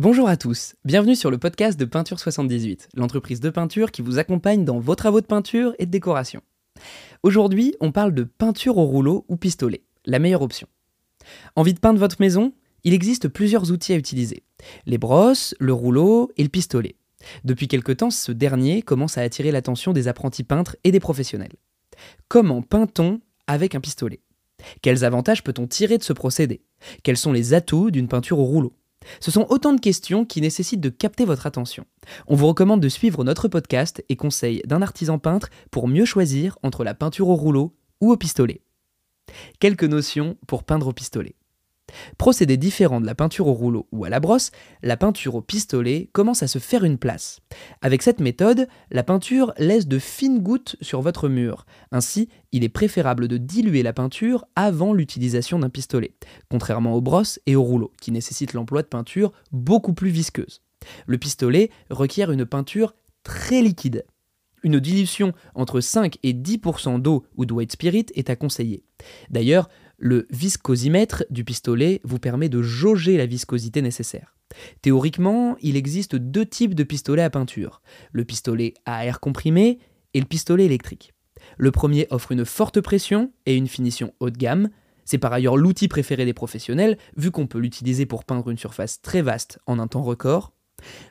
Bonjour à tous, bienvenue sur le podcast de Peinture 78, l'entreprise de peinture qui vous accompagne dans vos travaux de peinture et de décoration. Aujourd'hui, on parle de peinture au rouleau ou pistolet, la meilleure option. Envie de peindre votre maison? Il existe plusieurs outils à utiliser. Les brosses, le rouleau et le pistolet. Depuis quelque temps, ce dernier commence à attirer l'attention des apprentis peintres et des professionnels. Comment peint-on avec un pistolet? Quels avantages peut-on tirer de ce procédé? Quels sont les atouts d'une peinture au rouleau? Ce sont autant de questions qui nécessitent de capter votre attention. On vous recommande de suivre notre podcast et conseils d'un artisan peintre pour mieux choisir entre la peinture au rouleau ou au pistolet. Quelques notions pour peindre au pistolet. Procédé différent de la peinture au rouleau ou à la brosse, la peinture au pistolet commence à se faire une place. Avec cette méthode, la peinture laisse de fines gouttes sur votre mur. Ainsi, il est préférable de diluer la peinture avant l'utilisation d'un pistolet, contrairement aux brosses et au rouleau, qui nécessitent l'emploi de peinture beaucoup plus visqueuse. Le pistolet requiert une peinture très liquide. Une dilution entre 5 et 10% d'eau ou de white spirit est à conseiller. D'ailleurs, le viscosimètre du pistolet vous permet de jauger la viscosité nécessaire. Théoriquement, il existe deux types de pistolets à peinture, le pistolet à air comprimé et le pistolet électrique. Le premier offre une forte pression et une finition haut de gamme. C'est par ailleurs l'outil préféré des professionnels, vu qu'on peut l'utiliser pour peindre une surface très vaste en un temps record.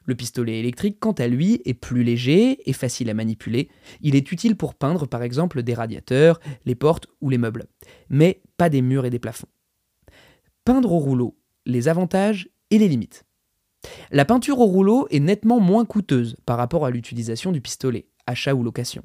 Le pistolet électrique, quant à lui, est plus léger et facile à manipuler. Il est utile pour peindre par exemple des radiateurs, les portes ou les meubles, mais pas des murs et des plafonds. Peindre au rouleau, les avantages et les limites. La peinture au rouleau est nettement moins coûteuse par rapport à l'utilisation du pistolet, achat ou location.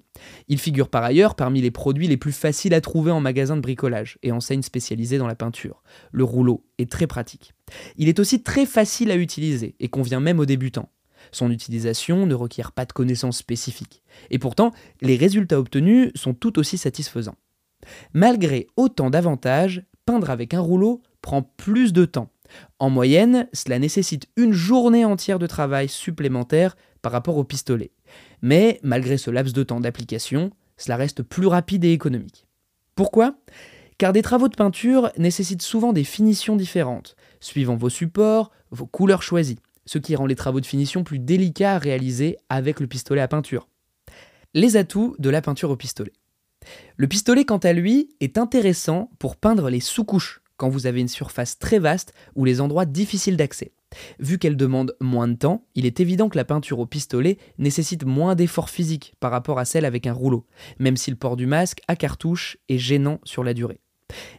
Il figure par ailleurs parmi les produits les plus faciles à trouver en magasin de bricolage et enseignes spécialisées dans la peinture. Le rouleau est très pratique. Il est aussi très facile à utiliser et convient même aux débutants. Son utilisation ne requiert pas de connaissances spécifiques. Et pourtant, les résultats obtenus sont tout aussi satisfaisants. Malgré autant d'avantages, peindre avec un rouleau prend plus de temps. En moyenne, cela nécessite une journée entière de travail supplémentaire par rapport au pistolet. Mais malgré ce laps de temps d'application, cela reste plus rapide et économique. Pourquoi? Car des travaux de peinture nécessitent souvent des finitions différentes, suivant vos supports, vos couleurs choisies, ce qui rend les travaux de finition plus délicats à réaliser avec le pistolet à peinture. Les atouts de la peinture au pistolet. Le pistolet, quant à lui, est intéressant pour peindre les sous-couches, quand vous avez une surface très vaste ou les endroits difficiles d'accès. Vu qu'elle demande moins de temps, il est évident que la peinture au pistolet nécessite moins d'efforts physiques par rapport à celle avec un rouleau, même si le port du masque à cartouche est gênant sur la durée.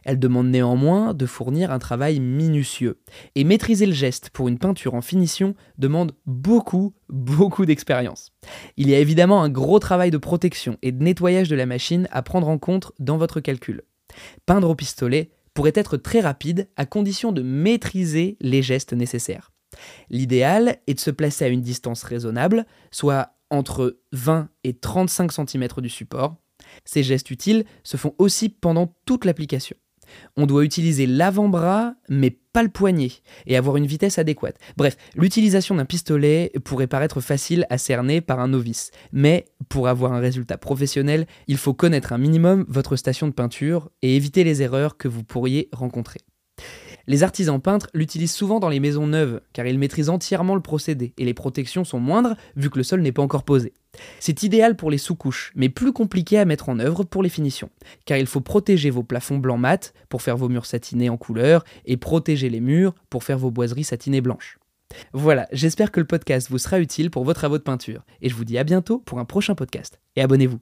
Elle demande néanmoins de fournir un travail minutieux. Et maîtriser le geste pour une peinture en finition demande beaucoup, beaucoup d'expérience. Il y a évidemment un gros travail de protection et de nettoyage de la machine à prendre en compte dans votre calcul. Peindre au pistolet pourrait être très rapide à condition de maîtriser les gestes nécessaires. L'idéal est de se placer à une distance raisonnable, soit entre 20 et 35 cm du support. Ces gestes utiles se font aussi pendant toute l'application. On doit utiliser l'avant-bras, mais pas le poignet, et avoir une vitesse adéquate. Bref, l'utilisation d'un pistolet pourrait paraître facile à cerner par un novice, mais pour avoir un résultat professionnel, il faut connaître un minimum votre station de peinture et éviter les erreurs que vous pourriez rencontrer. Les artisans peintres l'utilisent souvent dans les maisons neuves, car ils maîtrisent entièrement le procédé, et les protections sont moindres vu que le sol n'est pas encore posé. C'est idéal pour les sous-couches, mais plus compliqué à mettre en œuvre pour les finitions, car il faut protéger vos plafonds blancs mat pour faire vos murs satinés en couleur, et protéger les murs pour faire vos boiseries satinées blanches. Voilà, j'espère que le podcast vous sera utile pour vos travaux de peinture, et je vous dis à bientôt pour un prochain podcast, et abonnez-vous.